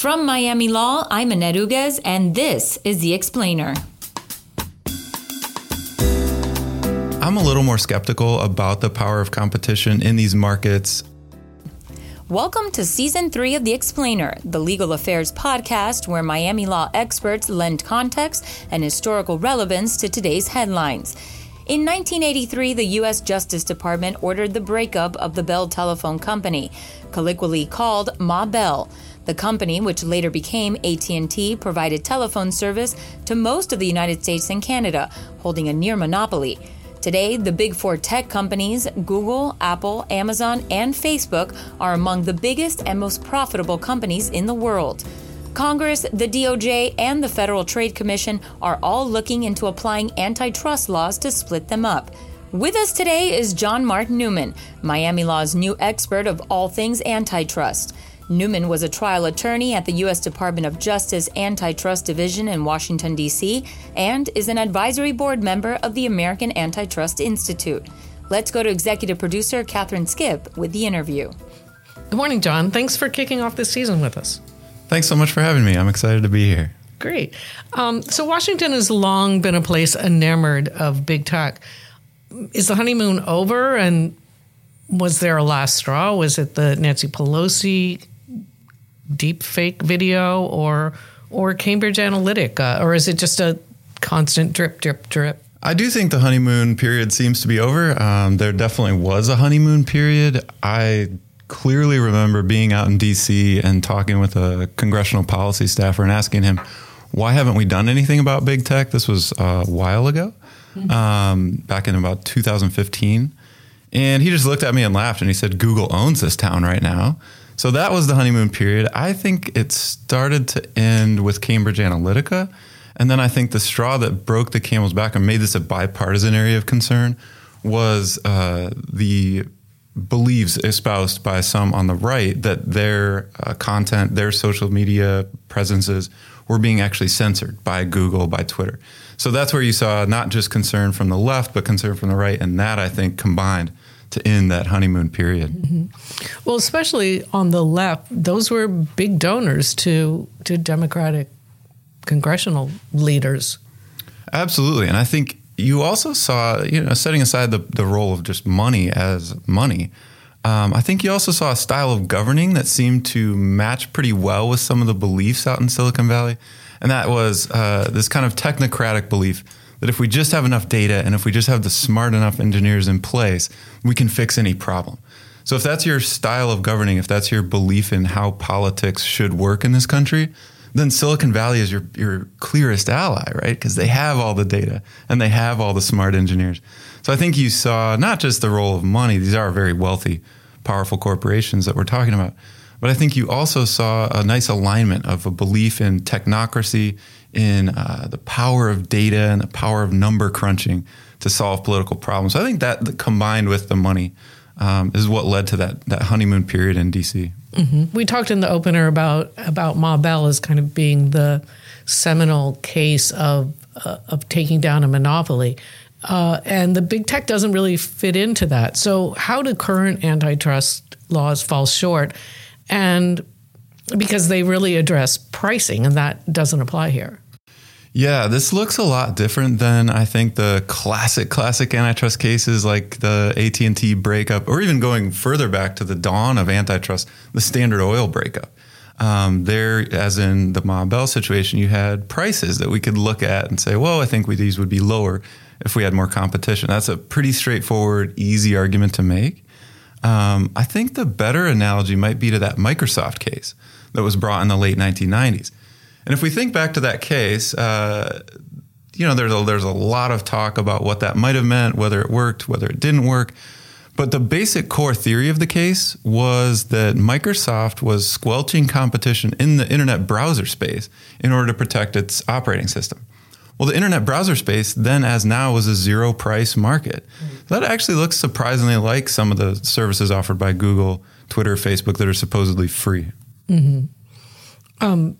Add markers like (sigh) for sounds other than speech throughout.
From Miami Law, I'm Annette Uguez, and this is The Explainer. I'm a little more skeptical about the power of competition in these markets. Welcome to Season 3 of The Explainer, the legal affairs podcast where Miami law experts lend context and historical relevance to today's headlines. In 1983, the U.S. Justice Department ordered the breakup of the Bell Telephone Company, colloquially called Ma Bell. The company, which later became AT&T, provided telephone service to most of the United States and Canada, holding a near monopoly. Today, the big four tech companies, Google, Apple, Amazon, and Facebook, are among the biggest and most profitable companies in the world. Congress, the DOJ, and the Federal Trade Commission are all looking into applying antitrust laws to split them up. With us today is John Mark Newman, Miami Law's new expert of all things antitrust. Newman was a trial attorney at the U.S. Department of Justice Antitrust Division in Washington, D.C., and is an advisory board member of the American Antitrust Institute. Let's go to executive producer Catherine Skipp with the interview. Good morning, John. Thanks for kicking off this season with us. Thanks so much for having me. I'm excited to be here. Great. Um, so, Washington has long been a place enamored of big tech. Is the honeymoon over? And was there a last straw? Was it the Nancy Pelosi deep fake video or or Cambridge Analytica, or is it just a constant drip, drip, drip? I do think the honeymoon period seems to be over. Um, there definitely was a honeymoon period. I clearly remember being out in DC and talking with a congressional policy staffer and asking him, why haven't we done anything about big tech? This was a while ago, mm-hmm. um, back in about 2015. And he just looked at me and laughed and he said, Google owns this town right now. So that was the honeymoon period. I think it started to end with Cambridge Analytica. And then I think the straw that broke the camel's back and made this a bipartisan area of concern was uh, the beliefs espoused by some on the right that their uh, content, their social media presences were being actually censored by Google, by Twitter. So that's where you saw not just concern from the left, but concern from the right. And that, I think, combined to end that honeymoon period. Mm-hmm. Well, especially on the left, those were big donors to to Democratic congressional leaders. Absolutely, and I think you also saw, you know, setting aside the the role of just money as money. Um, I think you also saw a style of governing that seemed to match pretty well with some of the beliefs out in Silicon Valley, and that was uh, this kind of technocratic belief that if we just have enough data and if we just have the smart enough engineers in place, we can fix any problem. So if that's your style of governing, if that's your belief in how politics should work in this country, then Silicon Valley is your, your clearest ally, right? Because they have all the data and they have all the smart engineers. So I think you saw not just the role of money, these are very wealthy, powerful corporations that we're talking about, but I think you also saw a nice alignment of a belief in technocracy, in uh, the power of data and the power of number crunching to solve political problems. So I think that combined with the money um, is what led to that that honeymoon period in DC. Mm-hmm. We talked in the opener about about Ma Bell as kind of being the seminal case of uh, of taking down a monopoly. Uh, and the big tech doesn't really fit into that. So, how do current antitrust laws fall short? and because they really address pricing, and that doesn't apply here. Yeah, this looks a lot different than I think the classic classic antitrust cases like the AT&T breakup or even going further back to the dawn of antitrust, the Standard Oil breakup. Um, there, as in the Ma Bell situation, you had prices that we could look at and say, well, I think we, these would be lower if we had more competition. That's a pretty straightforward, easy argument to make. Um, I think the better analogy might be to that Microsoft case that was brought in the late 1990s. And if we think back to that case, uh, you know, there's a, there's a lot of talk about what that might have meant, whether it worked, whether it didn't work. But the basic core theory of the case was that Microsoft was squelching competition in the internet browser space in order to protect its operating system. Well, the internet browser space then, as now, was a zero price market. That actually looks surprisingly like some of the services offered by Google, Twitter, Facebook that are supposedly free. Mm-hmm. Um,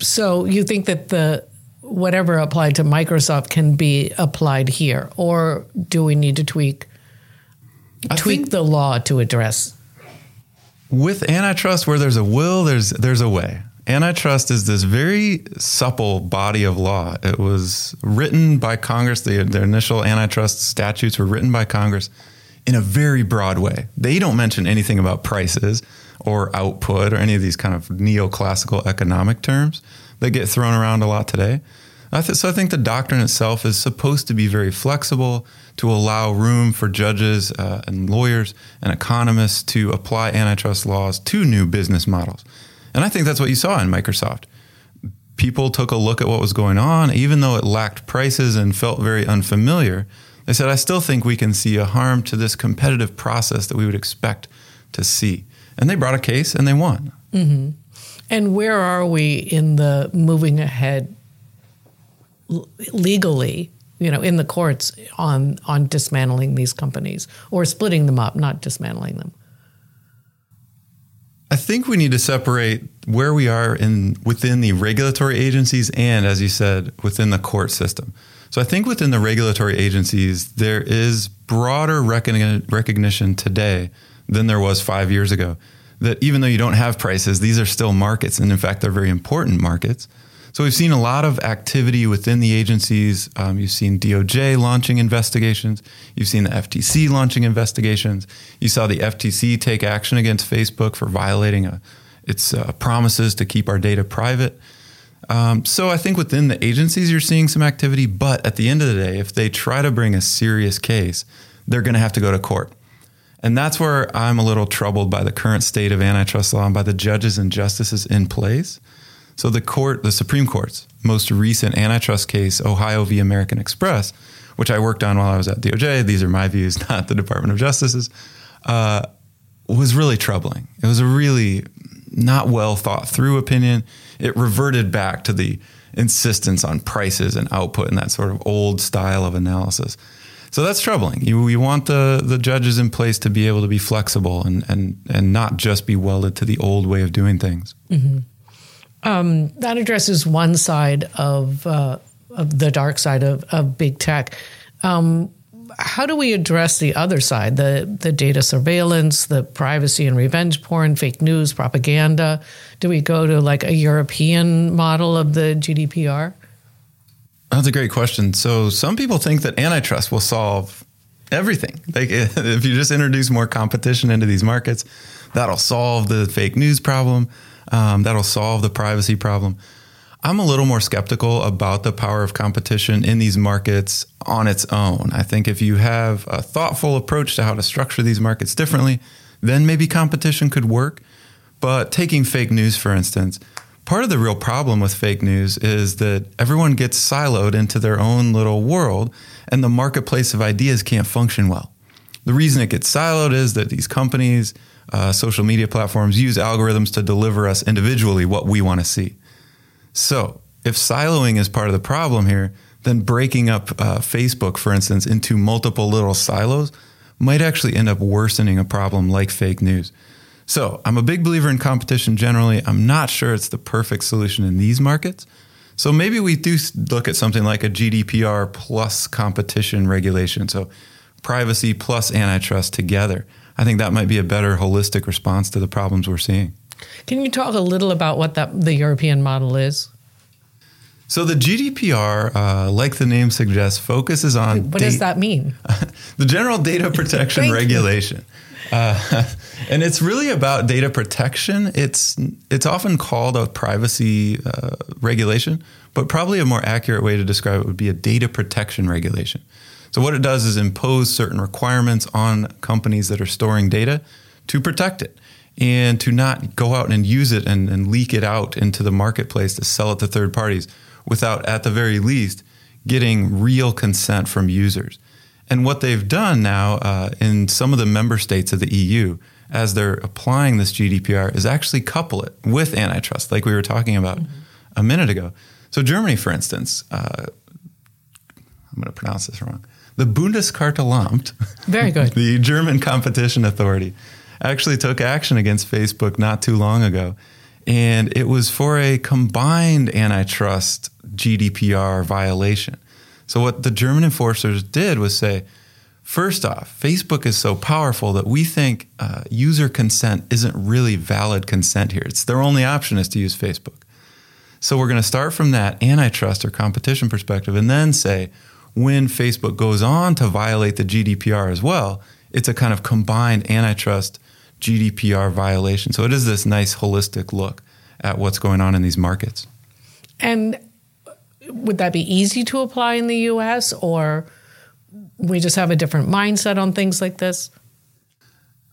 so you think that the whatever applied to Microsoft can be applied here, or do we need to tweak tweak the law to address? With antitrust, where there's a will, there's there's a way. Antitrust is this very supple body of law. It was written by Congress. The, the initial antitrust statutes were written by Congress in a very broad way. They don't mention anything about prices or output or any of these kind of neoclassical economic terms that get thrown around a lot today. I th- so I think the doctrine itself is supposed to be very flexible to allow room for judges uh, and lawyers and economists to apply antitrust laws to new business models. And I think that's what you saw in Microsoft. People took a look at what was going on, even though it lacked prices and felt very unfamiliar. They said, I still think we can see a harm to this competitive process that we would expect to see. And they brought a case and they won. Mm-hmm. And where are we in the moving ahead legally, you know, in the courts on on dismantling these companies or splitting them up, not dismantling them? I think we need to separate where we are in within the regulatory agencies and, as you said, within the court system. So I think within the regulatory agencies, there is broader recognition today than there was five years ago. That even though you don't have prices, these are still markets, and in fact, they're very important markets. So we've seen a lot of activity within the agencies. Um, you've seen DOJ launching investigations. You've seen the FTC launching investigations. You saw the FTC take action against Facebook for violating a, uh, its uh, promises to keep our data private. Um, so I think within the agencies you're seeing some activity, but at the end of the day, if they try to bring a serious case, they're going to have to go to court. And that's where I'm a little troubled by the current state of antitrust law and by the judges and justices in place. So the court, the Supreme Court's most recent antitrust case, Ohio v. American Express, which I worked on while I was at DOJ, these are my views, (laughs) not the Department of Justice's, uh, was really troubling. It was a really not well thought through opinion. It reverted back to the insistence on prices and output and that sort of old style of analysis. So that's troubling. You, you want the, the judges in place to be able to be flexible and, and, and not just be welded to the old way of doing things. Mm-hmm. Um, that addresses one side of, uh, of the dark side of, of big tech. Um, how do we address the other side, the, the data surveillance, the privacy and revenge porn, fake news, propaganda? Do we go to like a European model of the GDPR? That's a great question. So some people think that antitrust will solve everything. Like (laughs) if you just introduce more competition into these markets, that'll solve the fake news problem um, that'll solve the privacy problem. I'm a little more skeptical about the power of competition in these markets on its own. I think if you have a thoughtful approach to how to structure these markets differently, then maybe competition could work. But taking fake news, for instance, part of the real problem with fake news is that everyone gets siloed into their own little world and the marketplace of ideas can't function well. The reason it gets siloed is that these companies, uh, social media platforms use algorithms to deliver us individually what we want to see. So, if siloing is part of the problem here, then breaking up uh, Facebook, for instance, into multiple little silos might actually end up worsening a problem like fake news. So, I'm a big believer in competition generally. I'm not sure it's the perfect solution in these markets. So, maybe we do look at something like a GDPR plus competition regulation. So, privacy plus antitrust together. I think that might be a better holistic response to the problems we're seeing. Can you talk a little about what that, the European model is? So the GDPR, uh, like the name suggests, focuses on. What does that mean? (laughs) the General Data (laughs) Protection Regulation, uh, (laughs) and it's really about data protection. It's it's often called a privacy uh, regulation, but probably a more accurate way to describe it would be a data protection regulation. So what it does is impose certain requirements on companies that are storing data to protect it and to not go out and use it and, and leak it out into the marketplace to sell it to third parties without, at the very least, getting real consent from users. And what they've done now uh, in some of the member states of the EU, as they're applying this GDPR, is actually couple it with antitrust, like we were talking about mm-hmm. a minute ago. So, Germany, for instance, uh, I'm going to pronounce this wrong the Bundeskartellamt, very good, (laughs) the German competition authority, actually took action against Facebook not too long ago. And it was for a combined antitrust GDPR violation. So, what the German enforcers did was say First off, Facebook is so powerful that we think uh, user consent isn't really valid consent here. It's their only option is to use Facebook. So we're going to start from that antitrust or competition perspective and then say when Facebook goes on to violate the GDPR as well, it's a kind of combined antitrust GDPR violation. So it is this nice holistic look at what's going on in these markets. And would that be easy to apply in the US or we just have a different mindset on things like this?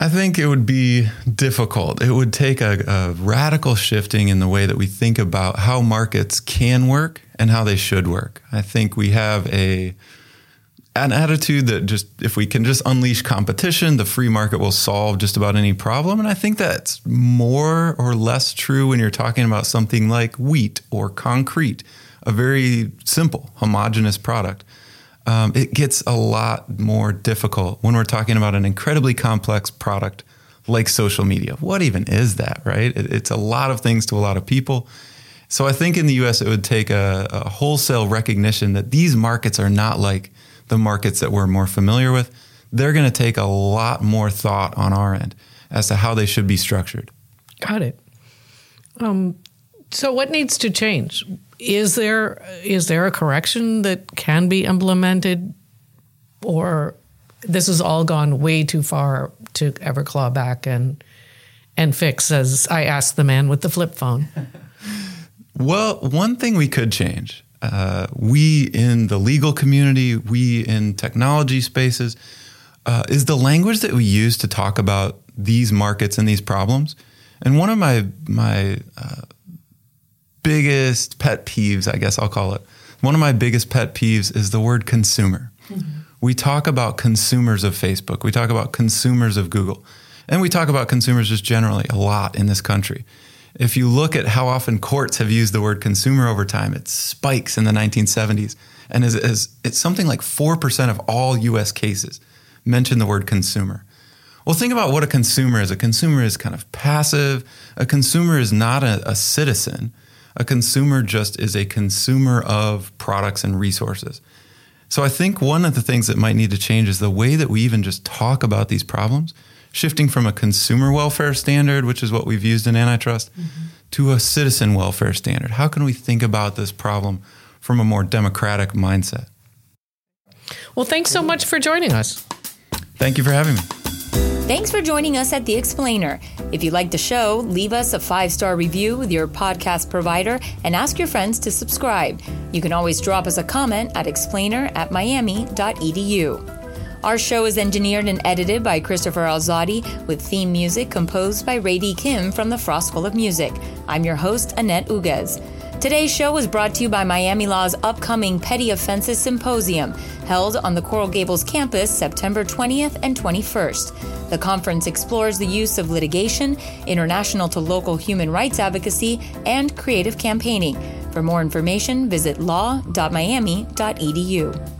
I think it would be difficult. It would take a, a, radical shifting in the way that we think about how markets can work and how they should work. I think we have a an attitude that just if we can just unleash competition, the free market will solve just about any problem. And I think that's more or less true when you're talking about something like wheat or concrete, a very simple, homogenous product. Um, it gets a lot more difficult when we're talking about an incredibly complex product like social media. What even is that, right? It, it's a lot of things to a lot of people. So I think in the US, it would take a, a wholesale recognition that these markets are not like the markets that we're more familiar with, they're going to take a lot more thought on our end as to how they should be structured. Got it. Um, so, what needs to change? Is there is there a correction that can be implemented, or this has all gone way too far to ever claw back and and fix? As I asked the man with the flip phone. (laughs) well, one thing we could change uh, we in the legal community, we in technology spaces, uh, is the language that we use to talk about these markets and these problems. And one of my my uh, biggest pet peeves, I guess I'll call it, one of my biggest pet peeves is the word consumer. Mm-hmm. We talk about consumers of Facebook, we talk about consumers of Google, and we talk about consumers just generally a lot in this country. If you look at how often courts have used the word consumer over time, it spikes in the 1970s. And is, is, it's something like 4% of all US cases mention the word consumer. Well, think about what a consumer is. A consumer is kind of passive. A consumer is not a, a citizen. A consumer just is a consumer of products and resources. So I think one of the things that might need to change is the way that we even just talk about these problems shifting from a consumer welfare standard, which is what we've used in antitrust, mm-hmm. to a citizen welfare standard. How can we think about this problem from a more democratic mindset? Well, thanks so much for joining us. Thank you for having me. Thanks for joining us at The Explainer. If you like the show, leave us a five star review with your podcast provider and ask your friends to subscribe. You can always drop us a comment at explainer at miami.edu. Our show is engineered and edited by Christopher Alzadi with theme music composed by Ray D. Kim from the Frost School of Music. I'm your host, Annette Uguez. Today's show was brought to you by Miami Law's upcoming Petty Offenses Symposium, held on the Coral Gables campus September 20th and 21st. The conference explores the use of litigation, international to local human rights advocacy, and creative campaigning. For more information, visit law.miami.edu.